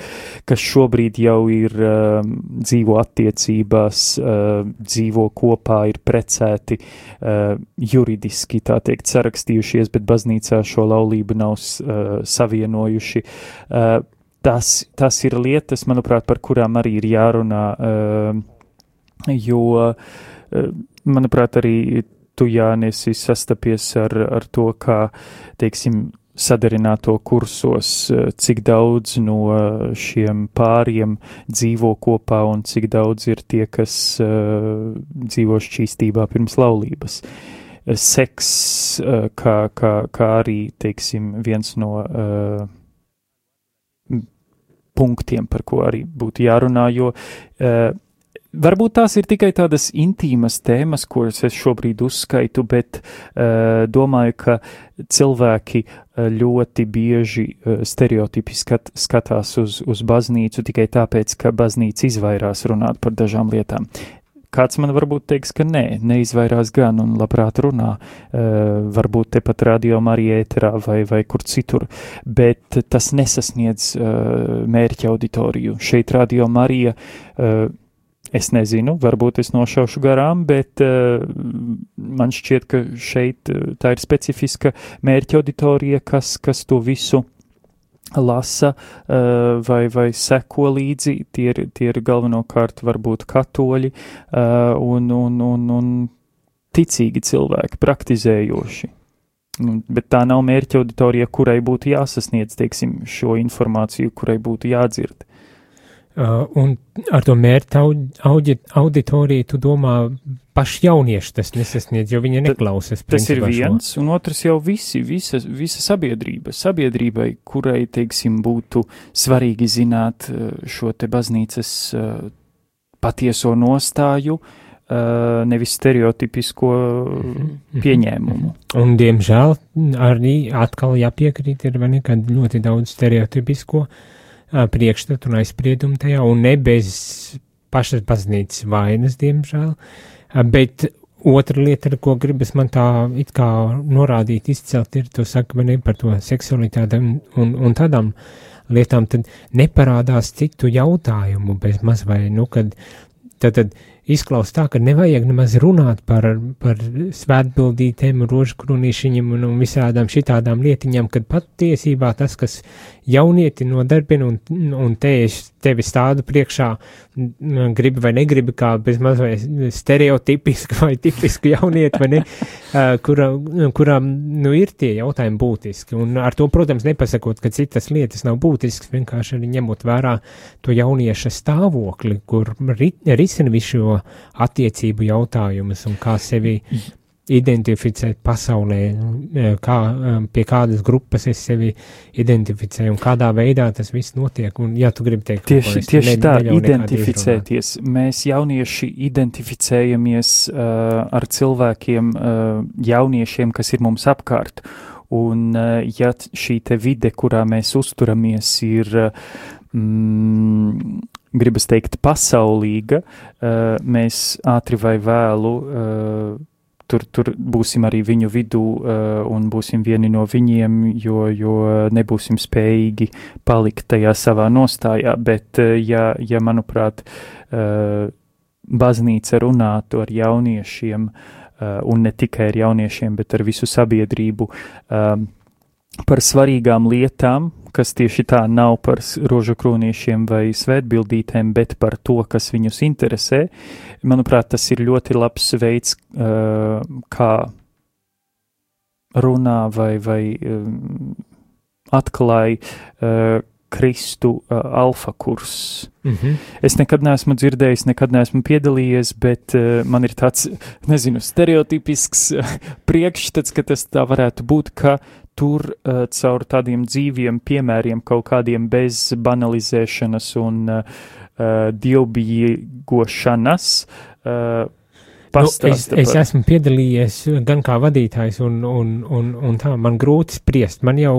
kas šobrīd jau ir uh, dzīvo attiecībās, uh, dzīvo kopā, ir precēti, uh, juridiski tā teikt sarakstījušies, bet baznīcā šo laulību nav uh, savienojuši. Uh, tas, tas ir lietas, manuprāt, par kurām arī ir jārunā, uh, jo, uh, manuprāt, arī tu, Jānis, esi sastapies ar, ar to, kā, teiksim, sadarināto kursos, uh, cik daudz no šiem pāriem dzīvo kopā un cik daudz ir tie, kas dzīvo šķīstībā pirms laulības. Seks, kā, kā, kā arī, teiksim, viens no uh, punktiem, par ko arī būtu jārunā, jo uh, varbūt tās ir tikai tādas intīmas tēmas, kuras es šobrīd uzskaitu, bet uh, domāju, ka cilvēki uh, ļoti bieži uh, stereotipi skat, skatās uz, uz baznīcu tikai tāpēc, ka baznīca izvairās runāt par dažām lietām. Kāds man varbūt teiks, ka nē, neizvairās gan un labprāt runā, uh, varbūt tepat radiomā arī ēterā vai, vai kur citur, bet tas nesasniedz uh, mērķa auditoriju. Šeit radiomā arī uh, Es nezinu, varbūt es nošaušu garām, bet uh, man šķiet, ka šeit tā ir specifiska mērķa auditorija, kas, kas to visu lasa uh, vai, vai seko līdzi. Tie ir, tie ir galvenokārt varbūt katoļi uh, un, un, un, un ticīgi cilvēki, praktizējoši. Nu, Bet tā nav mērķa auditorija, kurai būtu jāsasniedz, teiksim, šo informāciju, kurai būtu jādzird.
Uh, un ar to mērķa aud- audi- auditoriju tu domā paši jaunieši tas nesasniedz, jo viņi neklausās.
Tas ir
principā šo.
viens, un otrs jau visi, visa, visa sabiedrība. Sabiedrībai, kurai, teiksim, būtu svarīgi zināt eh, šo te baznīcas eh, patieso nostāju, eh, nevis stereotipisko
Mhm.
pieņēmumu.
Un, diemžēl, arī atkal jāpiekrīt, ir vai ne, kad ļoti daudz stereotipisko ā, priekšstatu un aizspriedumu tajā, un ne bez pašas baznīcas vainas, diemžēl. Bet otra lieta, ar ko gribas man tā it kā norādīt, izcelt, ir, vai ne, par to seksualitāti un, un, un tādām lietām, tad neparādās citu jautājumu bez maz vai, nu, kad tad, tad izklausās tā, ka nevajag nemaz runāt par, par svētbildītēm, rožkrunīšiņiem un, un visādām šitādām lietiņām, kad patiesībā tas, kas jaunieti nodarbina un, un te es tevi stādu priekšā, m, gribi vai negribi, kā bez maz vai stereotipiski vai tipiski jaunieti, vai ne, kura, kurām, nu, ir tie jautājumi būtiski. Un ar to, protams, nepasakot, ka citas lietas nav būtiskas, vienkārši arī ņemot vērā to jaunieša stāvokli, kur ri, risina visu šo attiecību jautājumus un kā sevi identificēt pasaulē, eh, kā, eh, pie kādas grupas es sevi identificēju un kādā veidā tas viss notiek. Un, ja tu gribi teikt, kaut ko,
Tieši, tieši
ne-
tā, identificēties. Mēs jaunieši identificējamies uh, ar cilvēkiem, uh, jauniešiem, kas ir mums apkārt. Un, uh, ja šī vide, kurā mēs uzturamies, ir, mm, gribas teikt, pasaulīga, uh, mēs ātri vai vēlu uh, tur, tur būsim arī viņu vidū uh, un būsim vieni no viņiem, jo, jo nebūsim spējīgi palikt tajā savā nostājā. Bet, ja, ja manuprāt, baznīca runātu ar jauniešiem, un ne tikai ar jauniešiem, bet ar visu sabiedrību, par svarīgām lietām, kas tieši tā nav par rožu krūniešiem vai svētbildītēm, bet par to, kas viņus interesē, manuprāt, tas ir ļoti labs veids, uh, kā runā vai, vai um, atklāja uh, Kristu uh, alfa kurss.
Mm -hmm.
Es nekad neesmu dzirdējis, nekad neesmu piedalījies, bet uh, man ir tāds, nezinu, stereotipisks uh, priekšstats, ka tas tā varētu būt, ka tur uh, caur tādiem dzīviem piemēriem, kaut kādiem bez banalizēšanas un uh, uh, dievbijīgošanas, uh,
Nu, es,
pastāsta
es esmu piedalījies gan kā vadītājs, un, un, un, un tā man grūti spriest. Man jau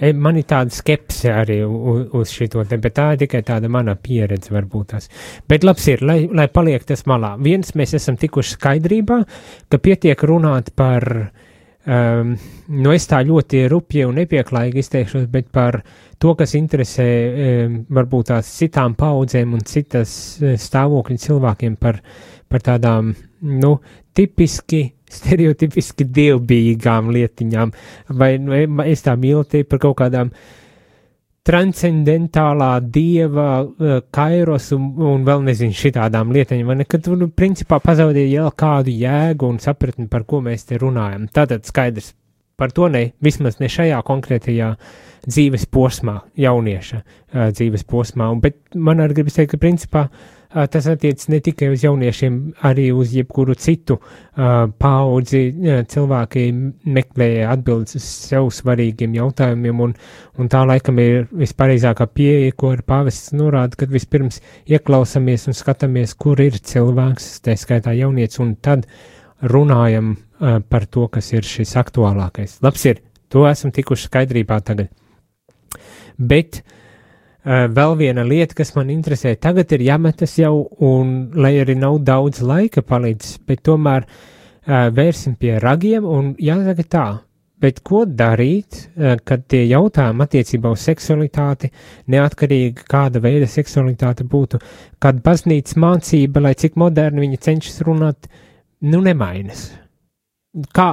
e, man ir tāda skepse arī uz, uz šito te, bet tā ir tikai tāda mana pieredze, varbūt tas. Bet labs ir, lai, lai paliek tas malā. Viens mēs esam tikuši skaidrībā, ka pietiek runāt par. Um, nu, es tā ļoti rupji un nepieklājīgi izteikšos, bet par to, kas interesē um, varbūt tās citām paudzēm un citas eh, stāvokļa cilvēkiem par, par tādām, nu, tipiski, stereotipiski dievbijīgām lietiņām, vai nu, es tā mīlu te par kaut kādām transcendentālā dieva, eh, kairos un, un vēl nezinu šitādām lietām, vai ne, kad tu, nu, principā pazaudēji jau kādu jēgu un sapratni, par ko mēs te runājam. Tātad skaidrs, par to ne, vismaz ne šajā konkrētajā dzīves posmā, jaunieša uh, dzīves posmā, un, bet man arī gribas teikt, ka principā uh, tas attiec ne tikai uz jauniešiem, arī uz jebkuru citu paudzi. Cilvēki meklē atbildes uz sev svarīgiem jautājumiem, un, un tā laikam ir vispareizākā pieeja, ko ir pāvests norāda, kad vispirms ieklausāmies un skatāmies, kur ir cilvēks, tā skaitā jaunietis, un tad runājam par to, kas ir šis aktuālākais. Labs ir, to esam tikuši skaidrībā tagad. Bet uh, vēl viena lieta, kas man interesē, tagad ir jāmetas jau, un lai arī nav daudz laika palicis, bet tomēr uh, vērsim pie ragiem un jāsaka tā. Bet ko darīt, uh, kad tie jautājumi attiecībā uz seksualitāti, neatkarīgi kāda veida seksualitāte būtu, kad baznīcas mācība, lai cik moderni viņi cenšas runāt, nu nemainas. Kā,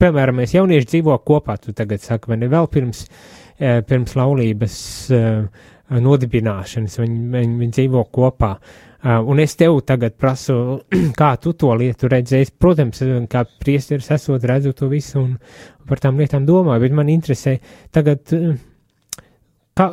piemēram, mēs jaunieši dzīvo kopā, tu tagad saki, vai ne vēl pirms, eh, pirms laulības eh, nodibināšanas, viņi, viņi, viņi dzīvo kopā. Uh, un es tev tagad prasu, kā tu to lietu redzēsi. Protams, kā priesteris esot redzu to visu un par tām lietām domāju, bet man interesē tagad, eh, kā,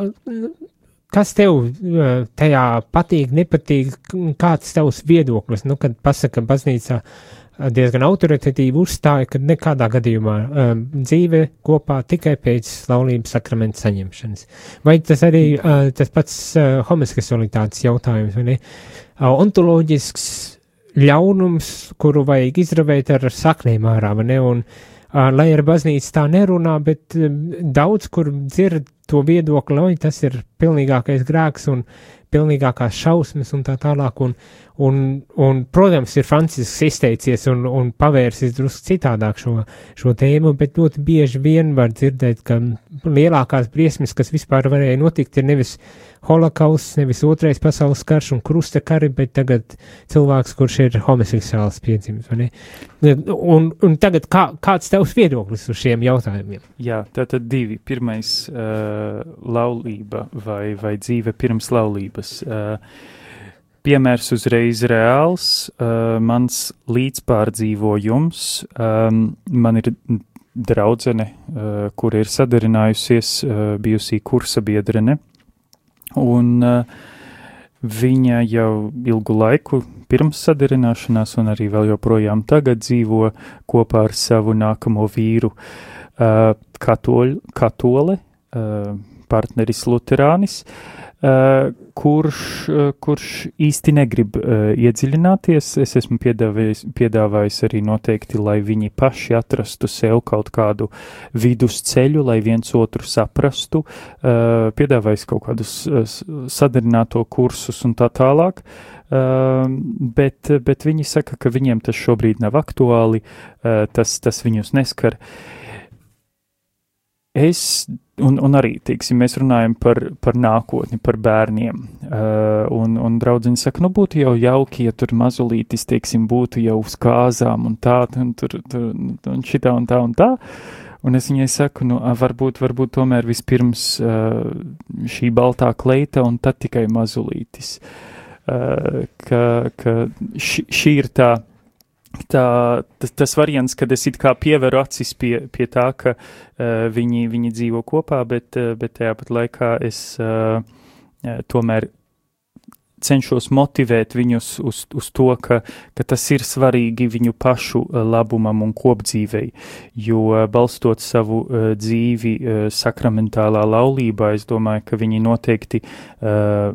kas tev eh, tajā patīk, nepatīk, kāds tavs viedoklis, nu, kad pasaka baznīcā eh, diezgan autoritatīvi uzstāja, ka nekādā gadījumā um, dzīve kopā tikai pēc laulības sakramenta saņemšanas. Vai tas arī uh, tas pats uh, homoseksualitātes jautājums, vai ne? Uh, ontoloģisks ļaunums, kuru vajag izravēt ar saknēm ārā, vai ne? Un, uh, lai ar baznīcu tā nerunā, bet um, daudz kur dzird to viedokli, oi, tas ir pilnīgākais grēks un pilnīgākās šausmas un tā tālāk. Un, un, un protams, ir Francisks izteicies un, un pavērsis drusku citādāk šo, šo tēmu, bet ļoti bieži vien var dzirdēt, ka lielākās briesmas, kas vispār varēja notikt, ir nevis holokausts, nevis otrais pasaules karš un krusta kari, bet tagad cilvēks, kurš ir homoseksuāls piedzimis. Un, un tagad kā, kāds tavs viedoklis uz šiem jautājumiem?
Jā, tātad divi. Pirmais uh, - laulība vai, vai dzīve pirms laulības. Uh, piemērs uzreiz reāls. Uh, mans līdzpārdzīvojums. Um, man ir draudzene, uh, kur ir sadarinājusies, uh, bijusī kursa biedrene. Un uh, viņa jau ilgu laiku pirms sadarināšanās un arī vēl joprojām tagad dzīvo kopā ar savu nākamo vīru uh, katoļ, katole, uh, partneris Luterānis, uh, kurš, uh, kurš īsti negrib uh, iedziļināties. Es esmu piedāvājis, piedāvājis arī noteikti, lai viņi paši atrastu sev kaut kādu vidusceļu, lai viens otru saprastu, uh, piedāvājis kaut kādus uh, sadarināto kursus un tā tālāk. Uh, bet, bet viņi saka, ka viņiem tas šobrīd nav aktuāli, uh, tas, tas viņus neskar. Es, un, un arī, teiksim, mēs runājam par, par nākotni, par bērniem, uh, un, un draudziņi saka, nu būtu jau jauki, ja tur mazulītis, teiksim, būtu jau uz kāzām un tā, un tur, tur un šitā un tā un tā. Un es viņai saku, nu, varbūt, varbūt tomēr vispirms uh, šī baltā kleita un tad tikai mazulītis. Uh, ka, ka ši, šī ir tā, tā, tas, variants, kad es it kā pieveru acis pie, pie tā, ka uh, viņi, viņi dzīvo kopā, bet, uh, bet tajā pat laikā es uh, tomēr cenšos motivēt viņus uz, uz to, ka, ka tas ir svarīgi viņu pašu labumam un kopdzīvei, jo balstot savu uh, dzīvi uh, sakramentālā laulībā, es domāju, ka viņi noteikti uh,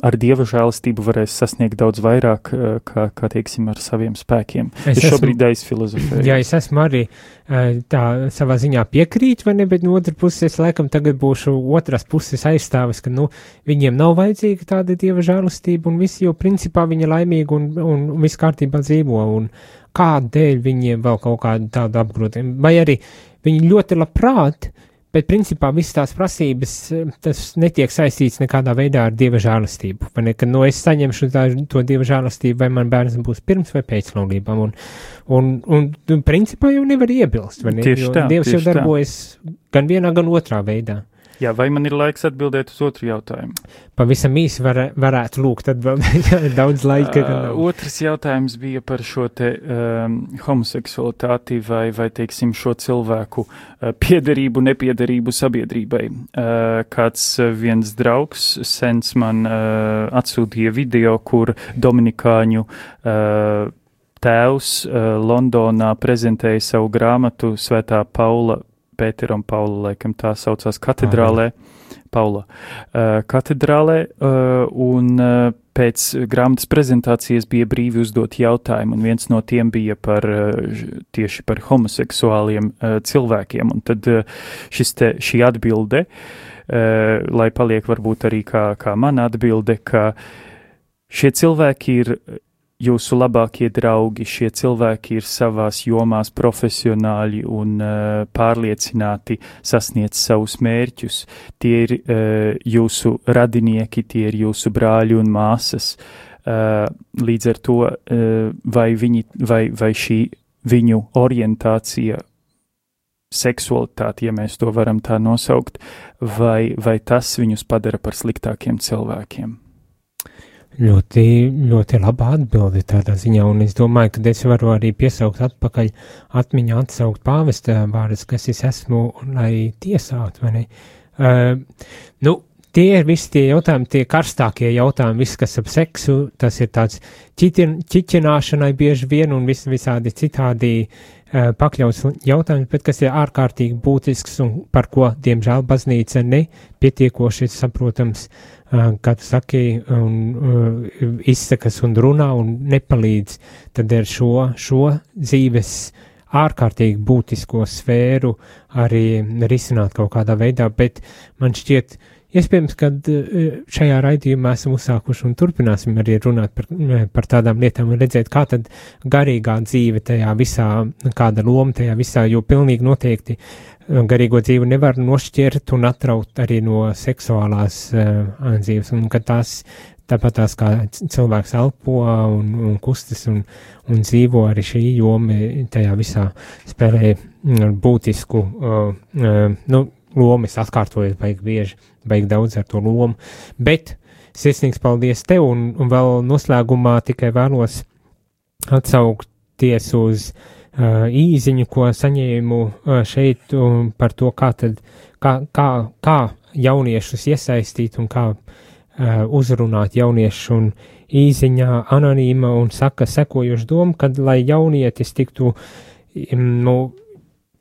ar dieva žēlastību varēs sasniegt daudz vairāk, uh, kā, kā teiksim, ar saviem spēkiem.
Es
Es, šobrīd aizfilozofēju.
Jā, es esmu arī eh, tā savā ziņā piekrīt, vai ne, bet no otras puses es laikam tagad būšu otras puses aizstāvis, ka, nu, viņiem nav vajadzīga tāda dieva žēlastība un visi jau principā viņi laimīgi un, un, viss kārtībā dzīvo un kādēļ viņiem vēl kaut kādu tādu apgrūtinājumu. Vai arī viņi ļoti labprāt, bet principā visas tās prasības, eh, tas netiek saistīts nekādā veidā ar dieva žēlastību. Vai ne, ka, nu, es saņemšu tā, to dieva žēlastību, vai man bērns būs pirms vai pēc laulībām. Un, un, un, un principā jau nevar iebilst, vai ne?
Tieši
Jo
tā,
Dievs jau
tieši tā.
darbojas gan vienā, gan otrā veidā.
Jā, vai man ir laiks atbildēt uz otru jautājumu?
Pavisam īsi var, varētu lūgt atbildēt, ja daudz laika.
Uh, otrs jautājums bija par šo te um, homoseksualitāti vai, vai, teiksim, šo cilvēku uh, piederību, nepiederību sabiedrībai. Uh, kāds uh, viens draugs sens man uh, atsūtīja video, kur Dominikāņu uh, tēvs uh, Londonā prezentēja savu grāmatu Svētā Paula, Pētera un Paula, laikam tā saucās katedrālē. Paula. Uh, katedrālē, uh, un uh, pēc grāmatas prezentācijas bija brīvi uzdot jautājumu, un viens no tiem bija par uh, tieši par homoseksuāliem uh, cilvēkiem, un tad uh, šis te, šī atbilde, uh, lai paliek varbūt arī kā, kā mana atbilde, ka šie cilvēki ir jūsu labākie draugi, šie cilvēki ir savās jomās profesionāļi un uh, pārliecināti sasniegt savus mērķus. Tie ir uh, jūsu radinieki, tie ir jūsu brāļi un māsas. Uh, līdz ar to, vai, viņi, vai, vai šī viņu orientācija, seksualitāte, ja mēs to varam tā nosaukt, vai, vai tas viņus padara par sliktākiem cilvēkiem?
Ļoti, ļoti laba atbilde tādā ziņā, un es domāju, ka es varu arī piesaukt atpakaļ atmiņā atsaukt pāvesta vārdus, kas es esmu, lai tiesātu, vai ne? Uh, nu, tie ir visi tie jautājumi, tie karstākie jautājumi, viss, kas ap seksu, tas ir tāds ķitin, ķiķināšanai bieži vien un vis, visādi citādi uh, pakļauts jautājums, bet kas ir ārkārtīgi būtisks un par ko, diemžēl, baznīca nepietiekoši saprotams kā tu saki, un, uh, izsakas un runā un nepalīdz, tad ar šo, šo dzīves ārkārtīgi būtisko sfēru arī risināt kaut kādā veidā, bet man šķiet, iespējams, ka šajā raidījumā esam uzsākuši un turpināsim arī runāt par, par tādām lietām un redzēt, kā tad garīgā dzīve tajā visā, kāda loma tajā visā, jo pilnīgi noteikti garīgo dzīvi nevar nošķirt un atraut arī no seksuālās uh, dzīves, un ka tās tāpat tās kā cilvēks elpo un, un kustas un, un dzīvo arī šī joma tajā visā spēlē mm, būtisku, uh, uh, nu, lomu, es atkārtoju, baigi bieži, baigi daudz ar to lomu, bet sirsnīgs paldies tev un, un vēl noslēgumā tikai vēlos atsaukties uz uh, īziņu, ko saņēmu uh, šeit par to, kā tad, kā, kā, kā jauniešus iesaistīt un kā uh, uzrunāt jauniešu un īziņā anonīma un saka sekojuši domu, kad lai jaunietis tiktu, nu,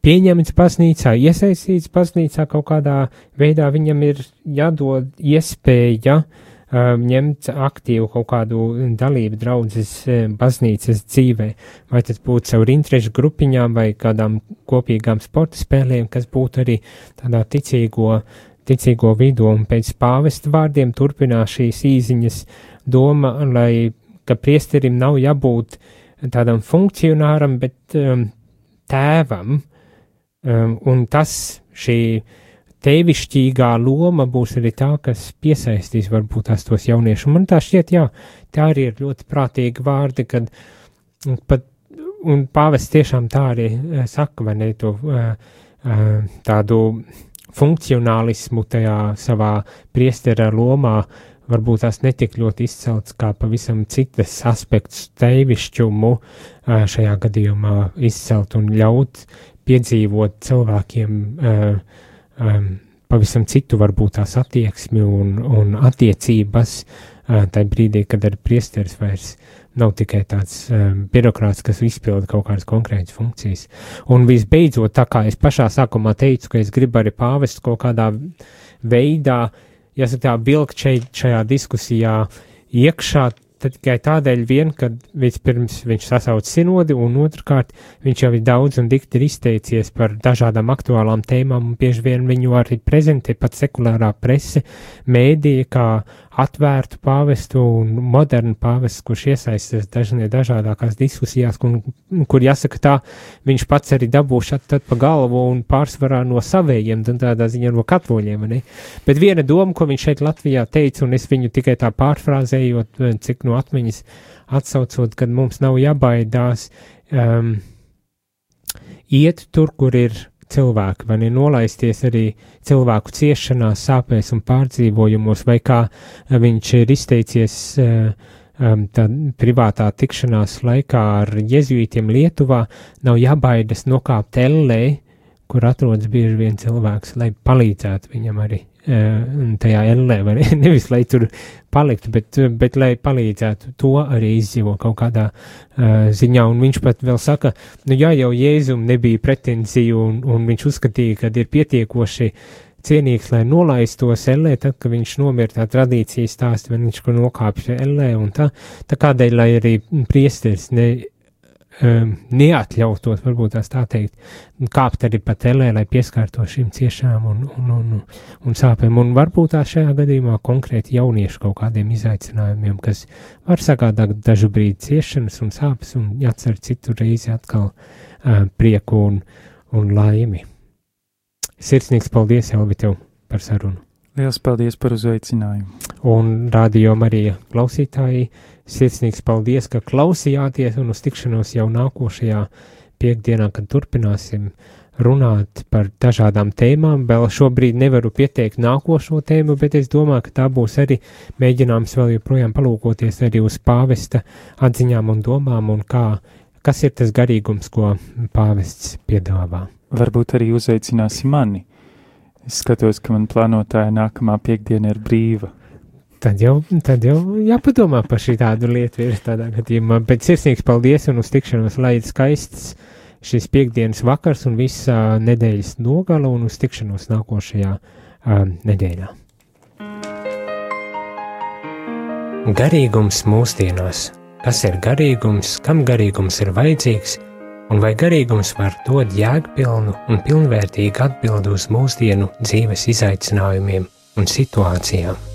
pieņemts baznīcā, iesaistīts baznīcā kaut kādā veidā, viņam ir jādod iespēja um, ņemt aktīvu kaut kādu dalību draudzes um, baznīcas dzīvē, vai tas būtu caur interešu grupiņām vai kādām kopīgām sporta spēlēm, kas būtu arī tādā ticīgo, ticīgo vidū, un pēc pāvesta vārdiem turpinās šīs īziņas doma, lai, ka priesterim nav jābūt tādam funkcionāram, bet um, tēvam, Um, un tas, šī tevišķīgā loma būs arī tā, kas piesaistīs varbūt tās tos jauniešus. Man tā šķiet, jā, tā arī ir ļoti prātīgi vārdi, kad pat, un pāvests tiešām tā arī uh, saka, vai ne, to uh, uh, tādu funkcionālismu tajā savā priestera lomā, varbūt tās netik ļoti izcelts kā pavisam citas aspekts teivišķumu šajā gadījumā izcelt un ļaut piedzīvot cilvēkiem uh, um, pavisam citu varbūt tās attieksmi un, un attiecības uh, tajā brīdī, kad ar priesteris vairs nav tikai tāds um, birokrāts, kas izpilda kaut kādas konkrētas funkcijas. Un visbeidzot, tā kā es pašā sākumā teicu, ka es gribu arī pāvestu kaut kādā veidā, jāsaka tā, vilkt šeit šajā diskusijā iekšā, tad tikai tādēļ vien, ka vispirms viņš sasauc sinodi, un otrkārt viņš jau ir daudz un dikti ir izteicies par dažādām aktuālām tēmām, un bieži vien viņu arī prezentē pat sekulārā prese, mēdīja kā atvērtu pāvestu un modernu pāvestu, kurš iesaistas dažnie dažādākās diskusijās, kur, kur jāsaka tā, viņš pats arī dabūš tad pa galvu un pārsvarā no savējiem, un tādā ziņā no katoļiem, ne? Bet viena doma, ko viņš šeit Latvijā teica, un es viņu tikai tā pārfrāzējot, cik no atmiņas atsaucot, kad mums nav jābaidās um, iet tur, kur ir cilvēki, vai ne nolaisties arī cilvēku ciešanās, sāpēs un pārdzīvojumos, vai kā viņš ir izteicies tā privātā tikšanās laikā ar jezuītiem Lietuvā, nav jābaidas nokāpt ellē, kur atrodas bieži vien cilvēks, lai palīdzētu viņam arī tajā ellē, vai ne? nevis lai tur paliktu, bet, bet lai palīdzētu to arī izdzīvo kaut kādā uh, ziņā. Un viņš pat vēl saka, nu jā, jau Jēzum nebija pretenziju, un, un viņš uzskatīja, ka ir pietiekoši cienīgs, lai nolaistos ellē, tad, kad viņš nomira tā tradīcija stāst, viņš kur nokāpj ellē, un tā, tā kādēļ, lai arī priesteris ne um, neatļautos, varbūt tā teikt, kāpt arī pa telē, lai pieskārtos šīm ciešām un, un, un, un sāpēm. Un varbūt tā šajā gadījumā konkrēti jauniešu kaut kādiem izaicinājumiem, kas var sagādāt dažu brīdi ciešanas un sāpes un atcer citu reizi atkal uh, prieku un, un laimi. Sirsnīgs paldies, Elvi, tev par sarunu!
Liels paldies par uzaicinājumu!
Un radio Marija klausītāji! Sirsnīgs paldies, ka klausījāties un uz tikšanos jau nākošajā piekdienā, kad turpināsim runāt par dažādām tēmām. Vēl šobrīd nevaru pieteikt nākošo tēmu, bet es domāju, ka tā būs arī mēģinājums vēl joprojām palūkoties arī uz pāvesta atziņām un domām un kā, kas ir tas garīgums, ko pāvests piedāvā.
Varbūt arī uzaicināsi mani. Es skatos, ka man plānotāja nākamā piekdiena ir brīva.
Tad jau, tad jau jāpadomā par šī tādu lietu ir tādā gadījumā. Bet sirsnīgs paldies un uz tikšanos, lai ir skaists šis piekdienas vakars un visa nedēļas nogala un uz tikšanos nākošajā um, nedēļā. Garīgums mūsdienās. Kas ir garīgums, kam garīgums ir vajadzīgs, un vai garīgums var dot jēgpilnu un pilnvērtīgu atbildi uz mūsdienu dzīves izaicinājumiem un situācijām?